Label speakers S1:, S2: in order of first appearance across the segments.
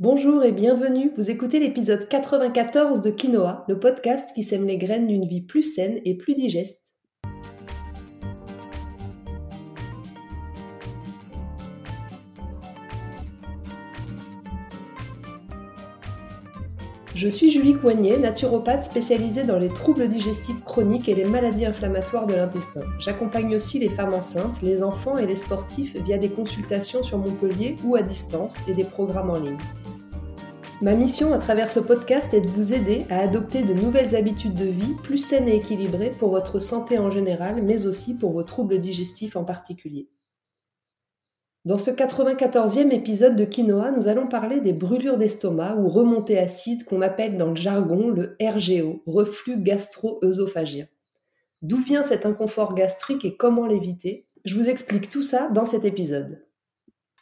S1: Bonjour et bienvenue, vous écoutez l'épisode 94 de Quinoa, le podcast qui sème les graines d'une vie plus saine et plus digeste. Je suis Julie Coignet, naturopathe spécialisée dans les troubles digestifs chroniques et les maladies inflammatoires de l'intestin. J'accompagne aussi les femmes enceintes, les enfants et les sportifs via des consultations sur Montpellier ou à distance et des programmes en ligne. Ma mission à travers ce podcast est de vous aider à adopter de nouvelles habitudes de vie plus saines et équilibrées pour votre santé en général, mais aussi pour vos troubles digestifs en particulier. Dans ce 94e épisode de Quinoa, nous allons parler des brûlures d'estomac ou remontées acides qu'on appelle dans le jargon le RGO, reflux gastro-œsophagien. D'où vient cet inconfort gastrique et comment l'éviter? Je vous explique tout ça dans cet épisode.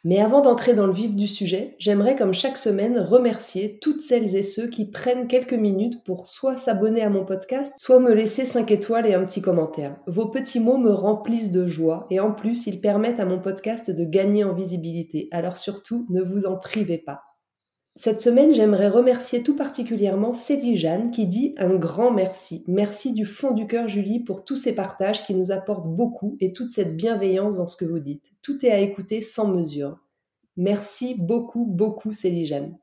S1: Mais avant d'entrer dans le vif du sujet, j'aimerais comme chaque semaine remercier toutes celles et ceux qui prennent quelques minutes pour soit s'abonner à mon podcast, soit me laisser 5 étoiles et un petit commentaire. Vos petits mots me remplissent de joie et en plus ils permettent à mon podcast de gagner en visibilité. Alors surtout, ne vous en privez pas. Cette semaine, j'aimerais remercier tout particulièrement Célie Jeanne qui dit un grand merci. Merci du fond du cœur Julie pour tous ces partages qui nous apportent beaucoup et toute cette bienveillance dans ce que vous dites. Tout est à écouter sans mesure. Merci beaucoup, beaucoup Célie Jeanne.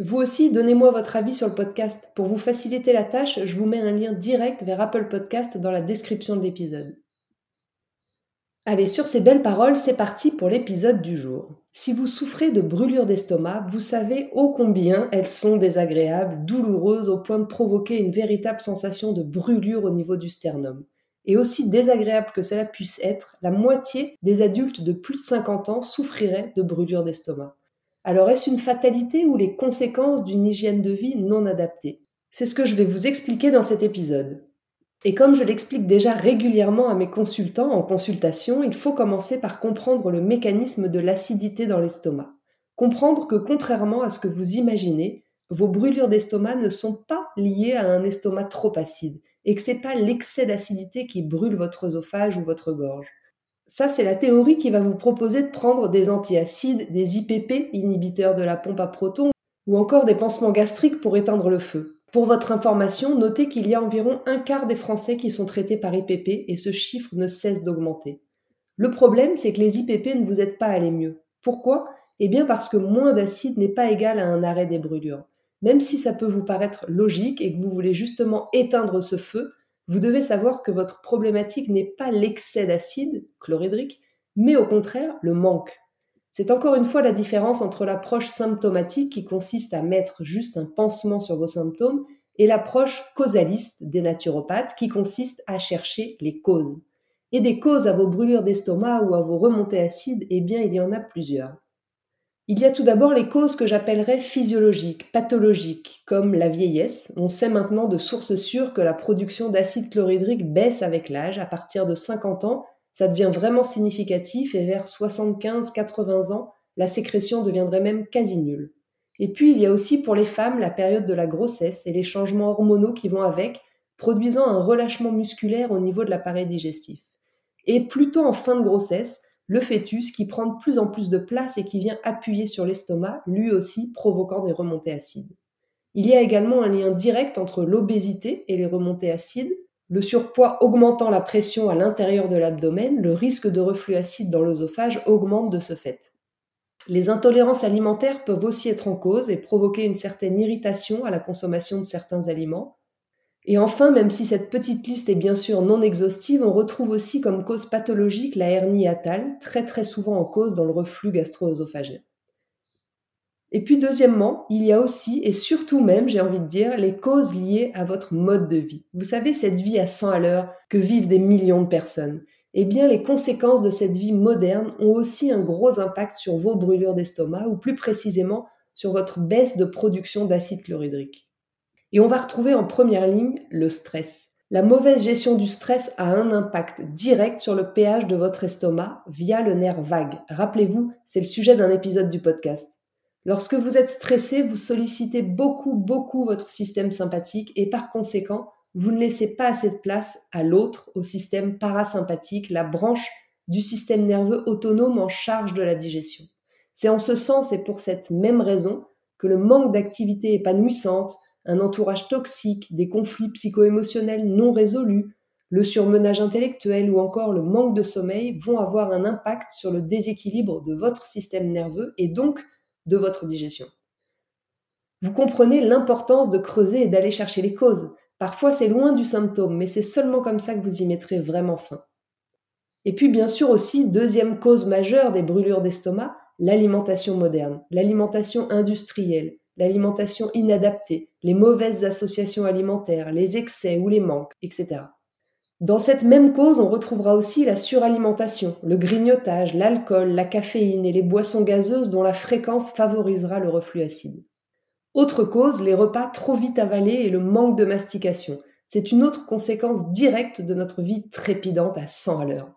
S1: Vous aussi, donnez-moi votre avis sur le podcast. Pour vous faciliter la tâche, je vous mets un lien direct vers Apple Podcast dans la description de l'épisode. Allez, sur ces belles paroles, c'est parti pour l'épisode du jour. Si vous souffrez de brûlures d'estomac, vous savez ô combien elles sont désagréables, douloureuses au point de provoquer une véritable sensation de brûlure au niveau du sternum. Et aussi désagréable que cela puisse être, la moitié des adultes de plus de 50 ans souffriraient de brûlures d'estomac. Alors est-ce une fatalité ou les conséquences d'une hygiène de vie non adaptée? C'est ce que je vais vous expliquer dans cet épisode. Et comme je l'explique déjà régulièrement à mes consultants en consultation, il faut commencer par comprendre le mécanisme de l'acidité dans l'estomac. Comprendre que contrairement à ce que vous imaginez, vos brûlures d'estomac ne sont pas liées à un estomac trop acide et que c'est pas l'excès d'acidité qui brûle votre œsophage ou votre gorge. Ça, c'est la théorie qui va vous proposer de prendre des antiacides, des IPP, inhibiteurs de la pompe à protons, ou encore des pansements gastriques pour éteindre le feu. Pour votre information, notez qu'il y a environ un quart des Français qui sont traités par IPP et ce chiffre ne cesse d'augmenter. Le problème, c'est que les IPP ne vous aident pas à aller mieux. Pourquoi? Eh bien parce que moins d'acide n'est pas égal à un arrêt des brûlures. Même si ça peut vous paraître logique et que vous voulez justement éteindre ce feu, vous devez savoir que votre problématique n'est pas l'excès d'acide chlorhydrique, mais au contraire le manque. C'est encore une fois la différence entre l'approche symptomatique qui consiste à mettre juste un pansement sur vos symptômes et l'approche causaliste des naturopathes qui consiste à chercher les causes. Et des causes à vos brûlures d'estomac ou à vos remontées acides, eh bien il y en a plusieurs. Il y a tout d'abord les causes que j'appellerais physiologiques, pathologiques, comme la vieillesse. On sait maintenant de sources sûres que la production d'acide chlorhydrique baisse avec l'âge à partir de 50 ans ça devient vraiment significatif et vers 75-80 ans, la sécrétion deviendrait même quasi nulle. Et puis il y a aussi pour les femmes la période de la grossesse et les changements hormonaux qui vont avec, produisant un relâchement musculaire au niveau de l'appareil digestif. Et plutôt en fin de grossesse, le fœtus qui prend de plus en plus de place et qui vient appuyer sur l'estomac, lui aussi provoquant des remontées acides. Il y a également un lien direct entre l'obésité et les remontées acides, le surpoids augmentant la pression à l'intérieur de l'abdomen, le risque de reflux acide dans l'œsophage augmente de ce fait. Les intolérances alimentaires peuvent aussi être en cause et provoquer une certaine irritation à la consommation de certains aliments. Et enfin, même si cette petite liste est bien sûr non exhaustive, on retrouve aussi comme cause pathologique la hernie hiatale, très très souvent en cause dans le reflux gastro-œsophagien. Et puis deuxièmement, il y a aussi et surtout même, j'ai envie de dire, les causes liées à votre mode de vie. Vous savez, cette vie à 100 à l'heure que vivent des millions de personnes. Eh bien, les conséquences de cette vie moderne ont aussi un gros impact sur vos brûlures d'estomac ou plus précisément sur votre baisse de production d'acide chlorhydrique. Et on va retrouver en première ligne le stress. La mauvaise gestion du stress a un impact direct sur le pH de votre estomac via le nerf vague. Rappelez-vous, c'est le sujet d'un épisode du podcast. Lorsque vous êtes stressé, vous sollicitez beaucoup, beaucoup votre système sympathique et par conséquent, vous ne laissez pas assez de place à l'autre, au système parasympathique, la branche du système nerveux autonome en charge de la digestion. C'est en ce sens et pour cette même raison que le manque d'activité épanouissante, un entourage toxique, des conflits psycho-émotionnels non résolus, le surmenage intellectuel ou encore le manque de sommeil vont avoir un impact sur le déséquilibre de votre système nerveux et donc de votre digestion. Vous comprenez l'importance de creuser et d'aller chercher les causes. Parfois c'est loin du symptôme, mais c'est seulement comme ça que vous y mettrez vraiment fin. Et puis bien sûr aussi, deuxième cause majeure des brûlures d'estomac, l'alimentation moderne, l'alimentation industrielle, l'alimentation inadaptée, les mauvaises associations alimentaires, les excès ou les manques, etc. Dans cette même cause, on retrouvera aussi la suralimentation, le grignotage, l'alcool, la caféine et les boissons gazeuses dont la fréquence favorisera le reflux acide. Autre cause, les repas trop vite avalés et le manque de mastication. C'est une autre conséquence directe de notre vie trépidante à 100 à l'heure.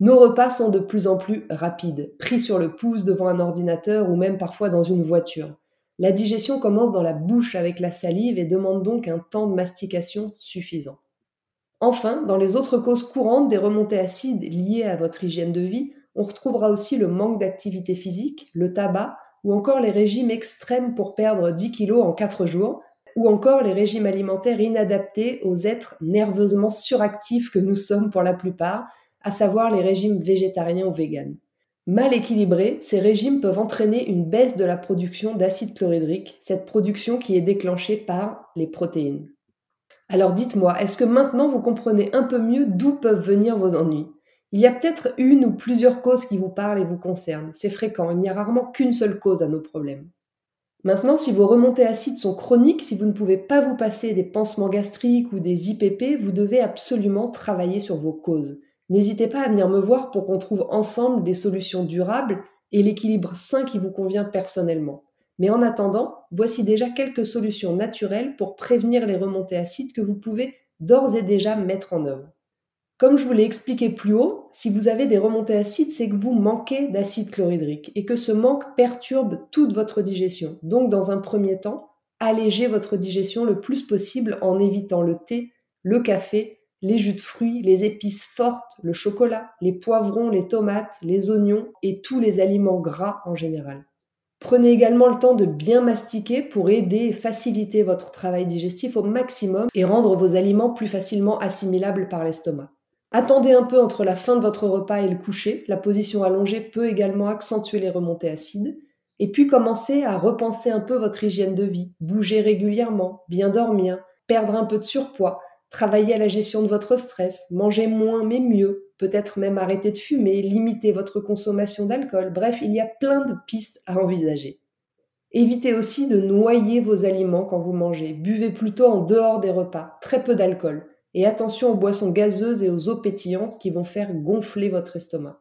S1: Nos repas sont de plus en plus rapides, pris sur le pouce devant un ordinateur ou même parfois dans une voiture. La digestion commence dans la bouche avec la salive et demande donc un temps de mastication suffisant. Enfin, dans les autres causes courantes des remontées acides liées à votre hygiène de vie, on retrouvera aussi le manque d'activité physique, le tabac ou encore les régimes extrêmes pour perdre 10 kg en 4 jours, ou encore les régimes alimentaires inadaptés aux êtres nerveusement suractifs que nous sommes pour la plupart, à savoir les régimes végétariens ou véganes. Mal équilibrés, ces régimes peuvent entraîner une baisse de la production d'acide chlorhydrique, cette production qui est déclenchée par les protéines. Alors dites-moi, est-ce que maintenant vous comprenez un peu mieux d'où peuvent venir vos ennuis? Il y a peut-être une ou plusieurs causes qui vous parlent et vous concernent. C'est fréquent, il n'y a rarement qu'une seule cause à nos problèmes. Maintenant, si vos remontées acides sont chroniques, si vous ne pouvez pas vous passer des pansements gastriques ou des IPP, vous devez absolument travailler sur vos causes. N'hésitez pas à venir me voir pour qu'on trouve ensemble des solutions durables et l'équilibre sain qui vous convient personnellement. Mais en attendant, voici déjà quelques solutions naturelles pour prévenir les remontées acides que vous pouvez d'ores et déjà mettre en œuvre. Comme je vous l'ai expliqué plus haut, si vous avez des remontées acides, c'est que vous manquez d'acide chlorhydrique et que ce manque perturbe toute votre digestion. Donc dans un premier temps, allégez votre digestion le plus possible en évitant le thé, le café les jus de fruits, les épices fortes, le chocolat, les poivrons, les tomates, les oignons et tous les aliments gras en général. Prenez également le temps de bien mastiquer pour aider et faciliter votre travail digestif au maximum et rendre vos aliments plus facilement assimilables par l'estomac. Attendez un peu entre la fin de votre repas et le coucher, la position allongée peut également accentuer les remontées acides. Et puis commencez à repenser un peu votre hygiène de vie, bouger régulièrement, bien dormir, perdre un peu de surpoids, Travaillez à la gestion de votre stress, mangez moins mais mieux, peut-être même arrêter de fumer, limiter votre consommation d'alcool, bref, il y a plein de pistes à envisager. Évitez aussi de noyer vos aliments quand vous mangez, buvez plutôt en dehors des repas, très peu d'alcool, et attention aux boissons gazeuses et aux eaux pétillantes qui vont faire gonfler votre estomac.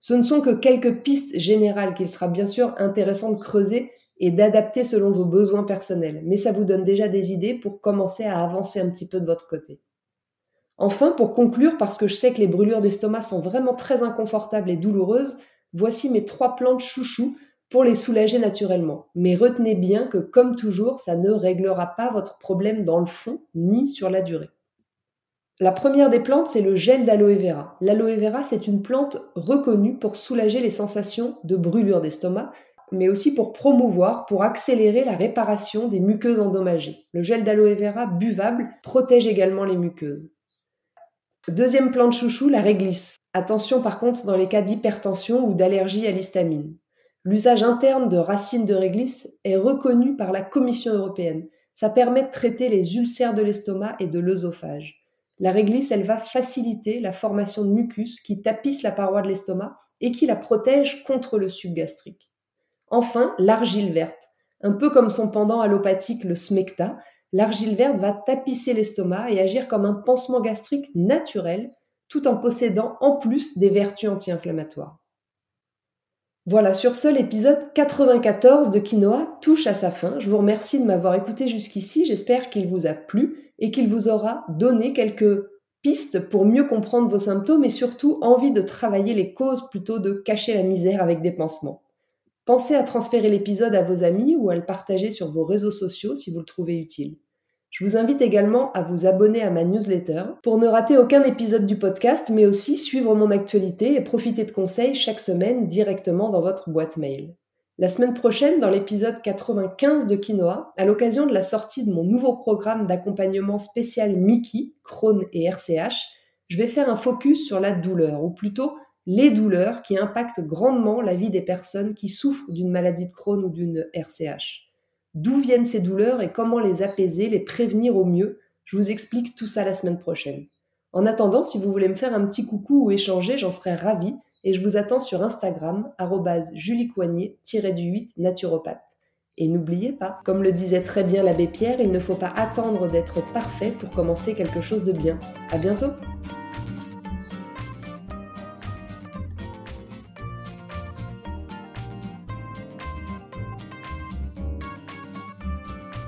S1: Ce ne sont que quelques pistes générales qu'il sera bien sûr intéressant de creuser et d'adapter selon vos besoins personnels. Mais ça vous donne déjà des idées pour commencer à avancer un petit peu de votre côté. Enfin, pour conclure, parce que je sais que les brûlures d'estomac sont vraiment très inconfortables et douloureuses, voici mes trois plantes chouchou pour les soulager naturellement. Mais retenez bien que, comme toujours, ça ne réglera pas votre problème dans le fond ni sur la durée. La première des plantes, c'est le gel d'aloe vera. L'aloe vera, c'est une plante reconnue pour soulager les sensations de brûlure d'estomac mais aussi pour promouvoir, pour accélérer la réparation des muqueuses endommagées. Le gel d'aloe vera buvable protège également les muqueuses. Deuxième plante chouchou, la réglisse. Attention par contre dans les cas d'hypertension ou d'allergie à l'histamine. L'usage interne de racines de réglisse est reconnu par la Commission européenne. Ça permet de traiter les ulcères de l'estomac et de l'œsophage. La réglisse, elle va faciliter la formation de mucus qui tapisse la paroi de l'estomac et qui la protège contre le suc gastrique. Enfin, l'argile verte. Un peu comme son pendant allopathique, le smecta, l'argile verte va tapisser l'estomac et agir comme un pansement gastrique naturel, tout en possédant en plus des vertus anti-inflammatoires. Voilà, sur ce, l'épisode 94 de Quinoa touche à sa fin. Je vous remercie de m'avoir écouté jusqu'ici. J'espère qu'il vous a plu et qu'il vous aura donné quelques pistes pour mieux comprendre vos symptômes et surtout envie de travailler les causes plutôt de cacher la misère avec des pansements. Pensez à transférer l'épisode à vos amis ou à le partager sur vos réseaux sociaux si vous le trouvez utile. Je vous invite également à vous abonner à ma newsletter pour ne rater aucun épisode du podcast, mais aussi suivre mon actualité et profiter de conseils chaque semaine directement dans votre boîte mail. La semaine prochaine, dans l'épisode 95 de Quinoa, à l'occasion de la sortie de mon nouveau programme d'accompagnement spécial Mickey, Crohn et RCH, je vais faire un focus sur la douleur, ou plutôt les douleurs qui impactent grandement la vie des personnes qui souffrent d'une maladie de Crohn ou d'une RCH. D'où viennent ces douleurs et comment les apaiser, les prévenir au mieux? Je vous explique tout ça la semaine prochaine. En attendant, si vous voulez me faire un petit coucou ou échanger, j'en serais ravie et je vous attends sur Instagram, juliecoignet-du-8 naturopathe. Et n'oubliez pas, comme le disait très bien l'abbé Pierre, il ne faut pas attendre d'être parfait pour commencer quelque chose de bien. À bientôt!